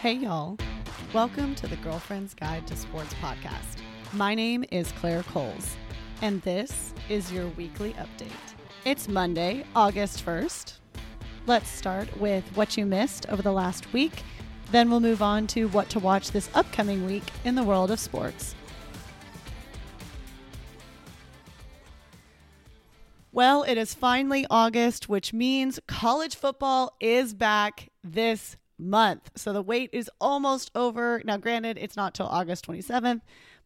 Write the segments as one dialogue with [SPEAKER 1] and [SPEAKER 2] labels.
[SPEAKER 1] Hey, y'all. Welcome to the Girlfriend's Guide to Sports podcast. My name is Claire Coles, and this is your weekly update. It's Monday, August 1st. Let's start with what you missed over the last week. Then we'll move on to what to watch this upcoming week in the world of sports. Well, it is finally August, which means college football is back this month. So the wait is almost over. Now, granted, it's not till August 27th,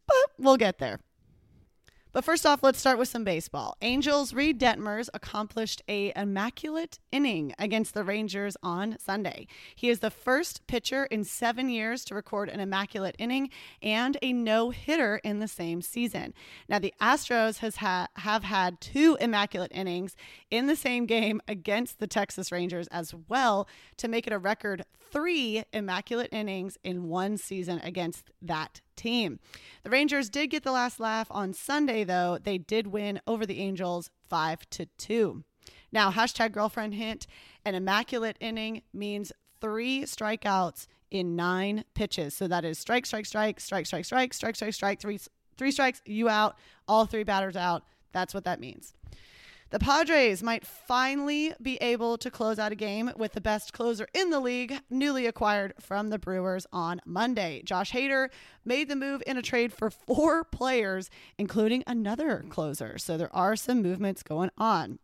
[SPEAKER 1] but we'll get there. But first off, let's start with some baseball. Angels Reid Detmers accomplished a immaculate inning against the Rangers on Sunday. He is the first pitcher in 7 years to record an immaculate inning and a no-hitter in the same season. Now, the Astros has ha- have had two immaculate innings in the same game against the Texas Rangers as well to make it a record 3 immaculate innings in one season against that team. The Rangers did get the last laugh on Sunday, though. They did win over the Angels 5 to 2. Now, hashtag girlfriend hint an immaculate inning means three strikeouts in nine pitches. So that is strike, strike, strike, strike, strike, strike, strike, strike, strike, three, three strikes, you out, all three batters out. That's what that means. The Padres might finally be able to close out a game with the best closer in the league, newly acquired from the Brewers on Monday. Josh Hader made the move in a trade for four players, including another closer. So there are some movements going on.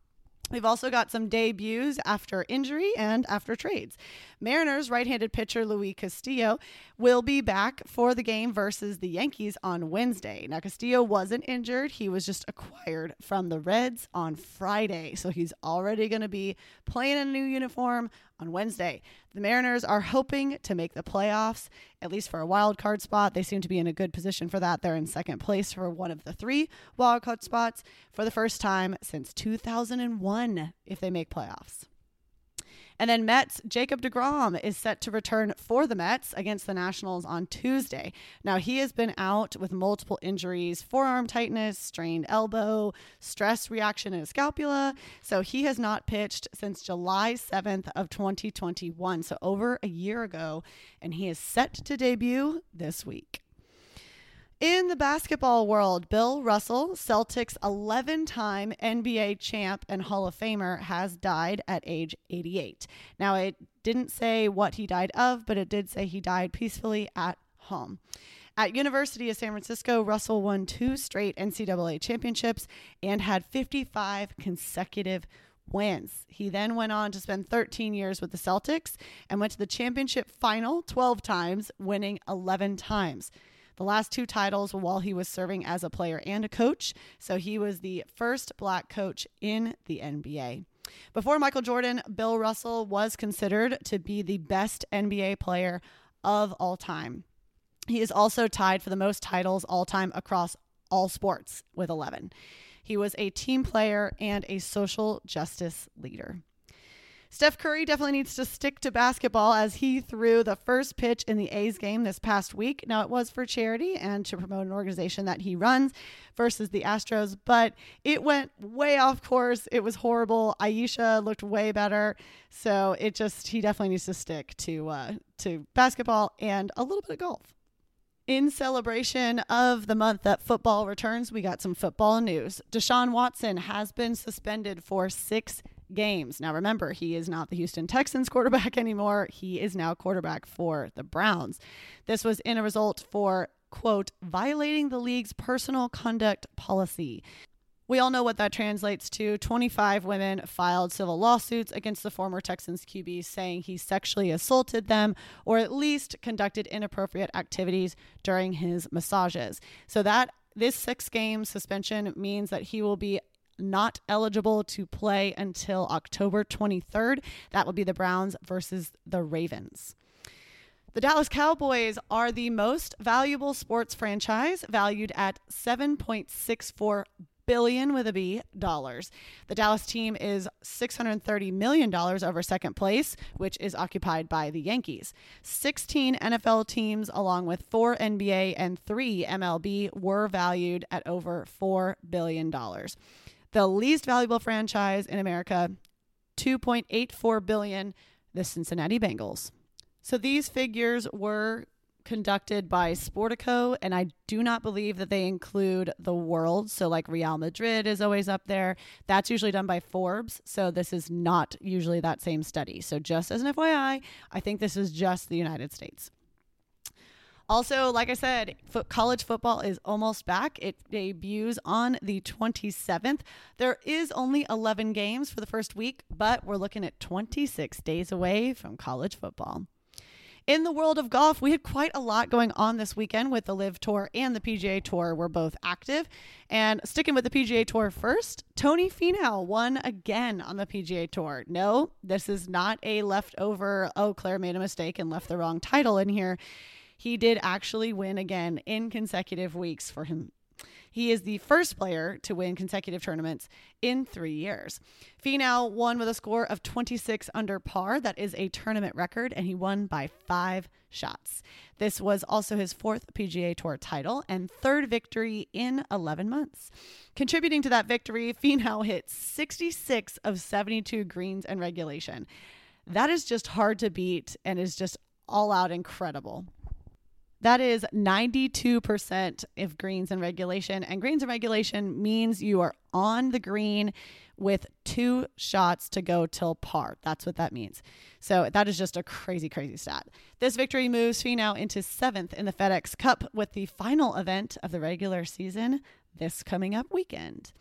[SPEAKER 1] We've also got some debuts after injury and after trades. Mariners right handed pitcher Luis Castillo will be back for the game versus the Yankees on Wednesday. Now, Castillo wasn't injured, he was just acquired from the Reds on Friday. So he's already going to be playing in a new uniform on Wednesday. The Mariners are hoping to make the playoffs, at least for a wild card spot. They seem to be in a good position for that. They're in second place for one of the three wild card spots for the first time since 2001 if they make playoffs. And then Mets, Jacob DeGrom is set to return for the Mets against the Nationals on Tuesday. Now, he has been out with multiple injuries forearm tightness, strained elbow, stress reaction in his scapula. So he has not pitched since July 7th of 2021. So over a year ago. And he is set to debut this week. In the basketball world, Bill Russell, Celtics 11 time NBA champ and Hall of Famer, has died at age 88. Now, it didn't say what he died of, but it did say he died peacefully at home. At University of San Francisco, Russell won two straight NCAA championships and had 55 consecutive wins. He then went on to spend 13 years with the Celtics and went to the championship final 12 times, winning 11 times. The last two titles while he was serving as a player and a coach. So he was the first black coach in the NBA. Before Michael Jordan, Bill Russell was considered to be the best NBA player of all time. He is also tied for the most titles all time across all sports with 11. He was a team player and a social justice leader. Steph Curry definitely needs to stick to basketball as he threw the first pitch in the A's game this past week. Now, it was for charity and to promote an organization that he runs versus the Astros, but it went way off course. It was horrible. Ayesha looked way better. So it just, he definitely needs to stick to, uh, to basketball and a little bit of golf. In celebration of the month that football returns, we got some football news. Deshaun Watson has been suspended for six games. Now, remember, he is not the Houston Texans quarterback anymore. He is now quarterback for the Browns. This was in a result for, quote, violating the league's personal conduct policy. We all know what that translates to. 25 women filed civil lawsuits against the former Texans QB saying he sexually assaulted them or at least conducted inappropriate activities during his massages. So that this six game suspension means that he will be not eligible to play until October 23rd. That will be the Browns versus the Ravens. The Dallas Cowboys are the most valuable sports franchise, valued at 7.64 billion with a B dollars. The Dallas team is 630 million dollars over second place, which is occupied by the Yankees. 16 NFL teams along with 4 NBA and 3 MLB were valued at over 4 billion dollars the least valuable franchise in America, 2.84 billion, the Cincinnati Bengals. So these figures were conducted by Sportico, and I do not believe that they include the world. So, like Real Madrid is always up there. That's usually done by Forbes. So, this is not usually that same study. So, just as an FYI, I think this is just the United States. Also, like I said, fo- college football is almost back. It debuts on the 27th. There is only 11 games for the first week, but we're looking at 26 days away from college football. In the world of golf, we had quite a lot going on this weekend with the LIV Tour and the PGA Tour were both active. And sticking with the PGA Tour first, Tony Finau won again on the PGA Tour. No, this is not a leftover, oh, Claire made a mistake and left the wrong title in here. He did actually win again in consecutive weeks for him he is the first player to win consecutive tournaments in three years. Finau won with a score of 26 under par. That is a tournament record, and he won by five shots. This was also his fourth PGA Tour title and third victory in 11 months. Contributing to that victory, Finau hit 66 of 72 greens and regulation. That is just hard to beat and is just all out incredible. That is 92% of greens and regulation. And greens and regulation means you are on the green with two shots to go till par. That's what that means. So that is just a crazy, crazy stat. This victory moves Finau into seventh in the FedEx Cup with the final event of the regular season this coming up weekend.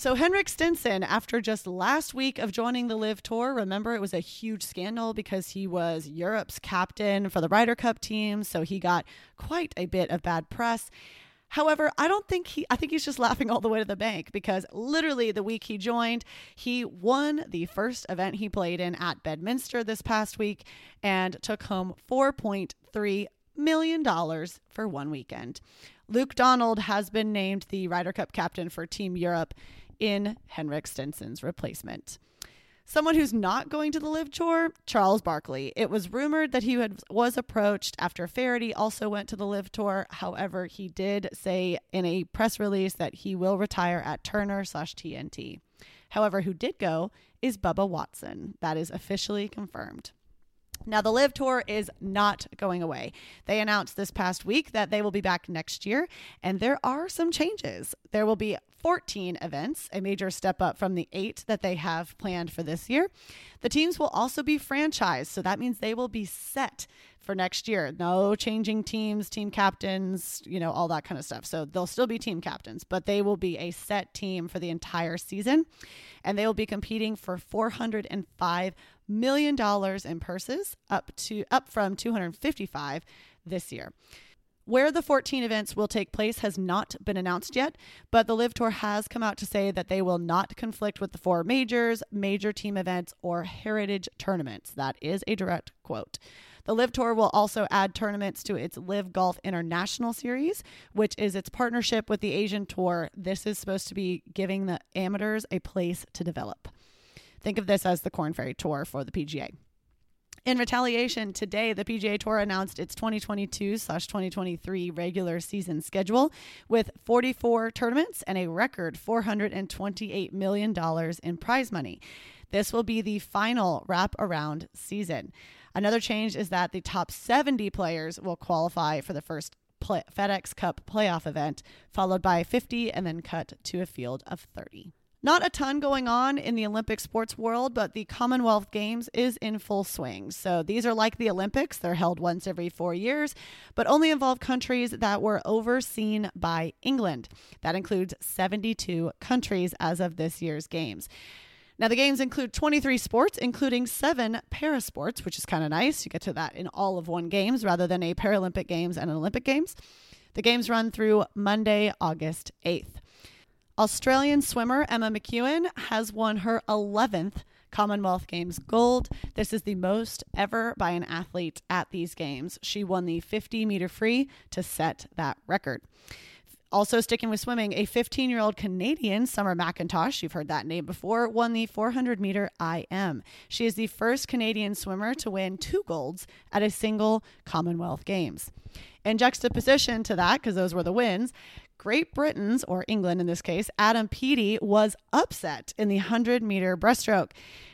[SPEAKER 1] So, Henrik Stenson, after just last week of joining the LIV Tour, remember it was a huge scandal because he was Europe's captain for the Ryder Cup team. So, he got quite a bit of bad press. However, I don't think he, I think he's just laughing all the way to the bank because literally the week he joined, he won the first event he played in at Bedminster this past week and took home $4.3 million for one weekend. Luke Donald has been named the Ryder Cup captain for Team Europe in Henrik Stenson's replacement. Someone who's not going to the LIV Tour, Charles Barkley. It was rumored that he had, was approached after Feherty also went to the LIV Tour. However, he did say in a press release that he will retire at Turner slash TNT. However, who did go is Bubba Watson. That is officially confirmed. Now, the LIV Tour is not going away. They announced this past week that they will be back next year, and there are some changes. There will be 14 events, a major step up from the eight that they have planned for this year. The teams will also be franchised, so that means they will be set for next year. No changing teams, team captains, you know, all that kind of stuff. So they'll still be team captains, but they will be a set team for the entire season. And they will be competing for 405 million dollars in purses up to up from 255 this year. Where the 14 events will take place has not been announced yet, but the LIV Tour has come out to say that they will not conflict with the four majors, major team events, or heritage tournaments. That is a direct quote. The LIV Tour will also add tournaments to its LIV Golf International Series, which is its partnership with the Asian Tour. This is supposed to be giving the amateurs a place to develop. Think of this as the Corn Ferry Tour for the PGA. In retaliation, today the PGA Tour announced its 2022 2023 regular season schedule with 44 tournaments and a record $428 million in prize money. This will be the final wrap around season. Another change is that the top 70 players will qualify for the first play- FedEx Cup playoff event, followed by 50 and then cut to a field of 30. Not a ton going on in the Olympic sports world, but the Commonwealth Games is in full swing. So these are like the Olympics. They're held once every four years, but only involve countries that were overseen by England. That includes 72 countries as of this year's Games. Now, the games include 23 sports, including seven para sports, which is kind of nice. You get to that in all of one games rather than a Paralympic Games and an Olympic Games. The games run through Monday, August 8th. Australian swimmer Emma McKeon has won her 11th Commonwealth Games gold. This is the most ever by an athlete at these games. She won the 50 meter free to set that record. Also, sticking with swimming, a 15 year old Canadian, Summer McIntosh, you've heard that name before, won the 400 meter IM. She is the first Canadian swimmer to win two golds at a single Commonwealth Games. In juxtaposition to that, because those were the wins, Great Britain's, or England in this case, Adam Peaty was upset in the 100 meter breaststroke.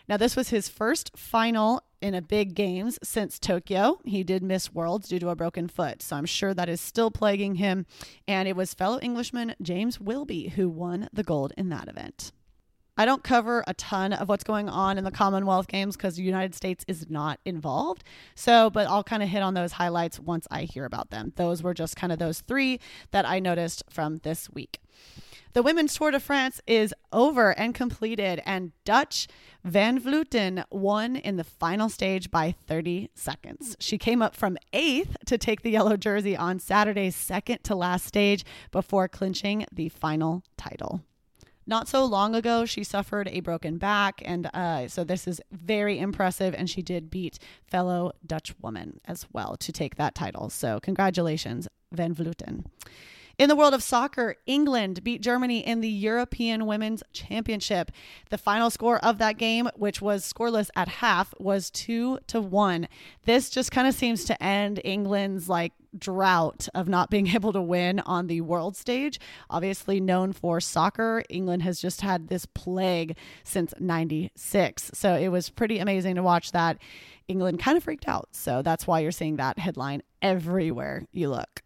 [SPEAKER 1] Now, this was his first final in a big games since Tokyo. He did miss Worlds due to a broken foot, so I'm sure that is still plaguing him. And it was fellow Englishman James Wilby who won the gold in that event. I don't cover a ton of what's going on in the Commonwealth Games because the United States is not involved. So, but I'll kind of hit on those highlights once I hear about them. Those were just kind of those three that I noticed from this week. The Women's Tour de France is over and completed, and Dutch Van Vleuten won in the final stage by 30 seconds. She came up from eighth to take the yellow jersey on Saturday's second to last stage before clinching the final title. Not so long ago, she suffered a broken back, and uh, so this is very impressive. And she did beat fellow Dutch woman as well to take that title. So, congratulations, Van Vleuten. In the world of soccer, England beat Germany in the European Women's Championship. The final score of that game, which was scoreless at half, was 2 to 1. This just kind of seems to end England's like drought of not being able to win on the world stage. Obviously known for soccer, England has just had this plague since 96. So it was pretty amazing to watch that. England kind of freaked out. So that's why you're seeing that headline everywhere you look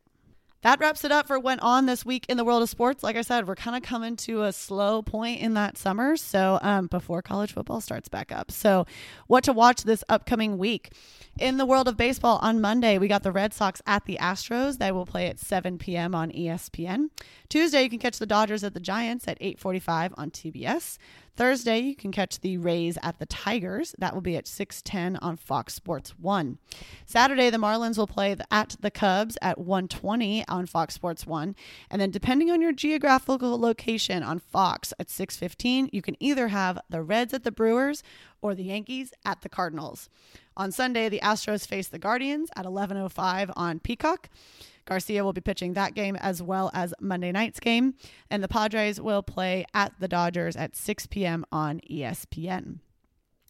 [SPEAKER 1] that wraps it up for what went on this week in the world of sports. Like I said, we're kind of coming to a slow point in that summer. So, um, before college football starts back up. So, what to watch this upcoming week? In the world of baseball, on Monday, we got the Red Sox at the Astros. They will play at 7 p.m. on ESPN. Tuesday, you can catch the Dodgers at the Giants at 8:45 on TBS. Thursday, you can catch the Rays at the Tigers. That will be at 6:10 on Fox Sports 1. Saturday, the Marlins will play at the Cubs at 1:20 on Fox Sports 1. And then depending on your geographical location on Fox at 6:15, you can either have the Reds at the Brewers or the Yankees at the Cardinals. On Sunday, the Astros face the Guardians at 11:05 on Peacock. Garcia will be pitching that game as well as Monday night's game. And the Padres will play at the Dodgers at 6 p.m. on ESPN.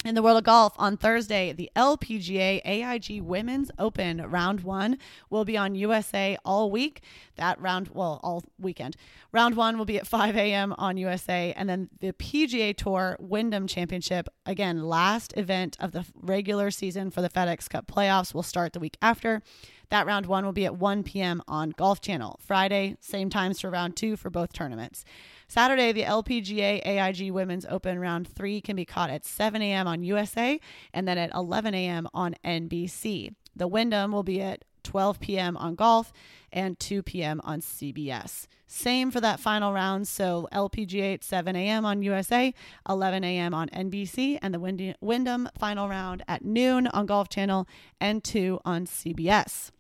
[SPEAKER 1] In the world of golf, on Thursday, the LPGA AIG Women's Open round one will be on USA all week. That round, well, all weekend. Round one will be at 5 a.m. on USA. And then the PGA Tour Wyndham Championship, again, last event of the regular season for the FedEx Cup playoffs, will start the week after. That round one will be at 1 p.m. on Golf Channel. Friday, same times for round two for both tournaments. Saturday, the LPGA AIG Women's Open round three can be caught at 7 a.m. on USA and then at 11 a.m. on NBC. The Wyndham will be at 12 p.m. on golf and 2 p.m. on CBS. Same for that final round. So LPGA at 7 a.m. on USA, 11 a.m. on NBC, and the Wyndham final round at noon on Golf Channel and 2 on CBS.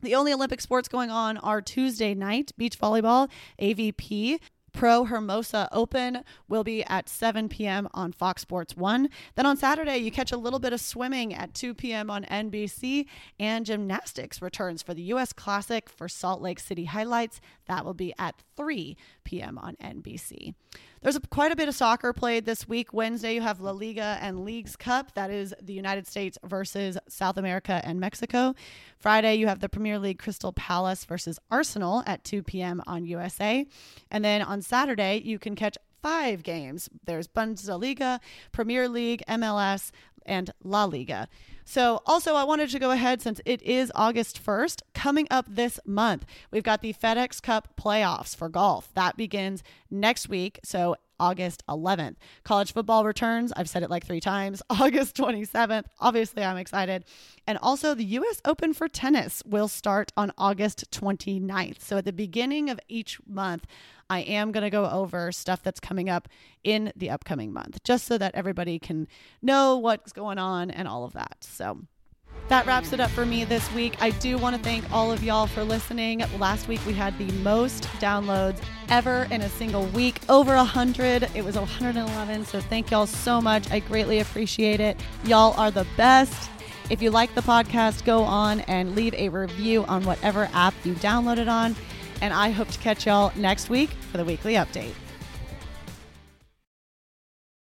[SPEAKER 1] The only Olympic sports going on are Tuesday night beach volleyball, AVP. Pro Hermosa Open will be at 7 p.m. on Fox Sports 1. Then on Saturday, you catch a little bit of swimming at 2 p.m. on NBC, and gymnastics returns for the U.S. Classic for Salt Lake City highlights. That will be at 3 p.m. on NBC. There's a, quite a bit of soccer played this week. Wednesday, you have La Liga and Leagues Cup. That is the United States versus South America and Mexico. Friday, you have the Premier League Crystal Palace versus Arsenal at 2 p.m. on USA. And then on Saturday, you can catch five games. There's Bundesliga, Premier League, MLS, and La Liga. So, also, I wanted to go ahead since it is August 1st. Coming up this month, we've got the FedEx Cup playoffs for golf. That begins next week. So, August 11th. College football returns. I've said it like three times. August 27th. Obviously, I'm excited. And also, the US Open for tennis will start on August 29th. So, at the beginning of each month, I am going to go over stuff that's coming up in the upcoming month, just so that everybody can know what's going on and all of that. So, that wraps it up for me this week. I do want to thank all of y'all for listening. Last week we had the most downloads ever in a single week, over 100. It was 111. So thank y'all so much. I greatly appreciate it. Y'all are the best. If you like the podcast, go on and leave a review on whatever app you downloaded on and I hope to catch y'all next week for the weekly update.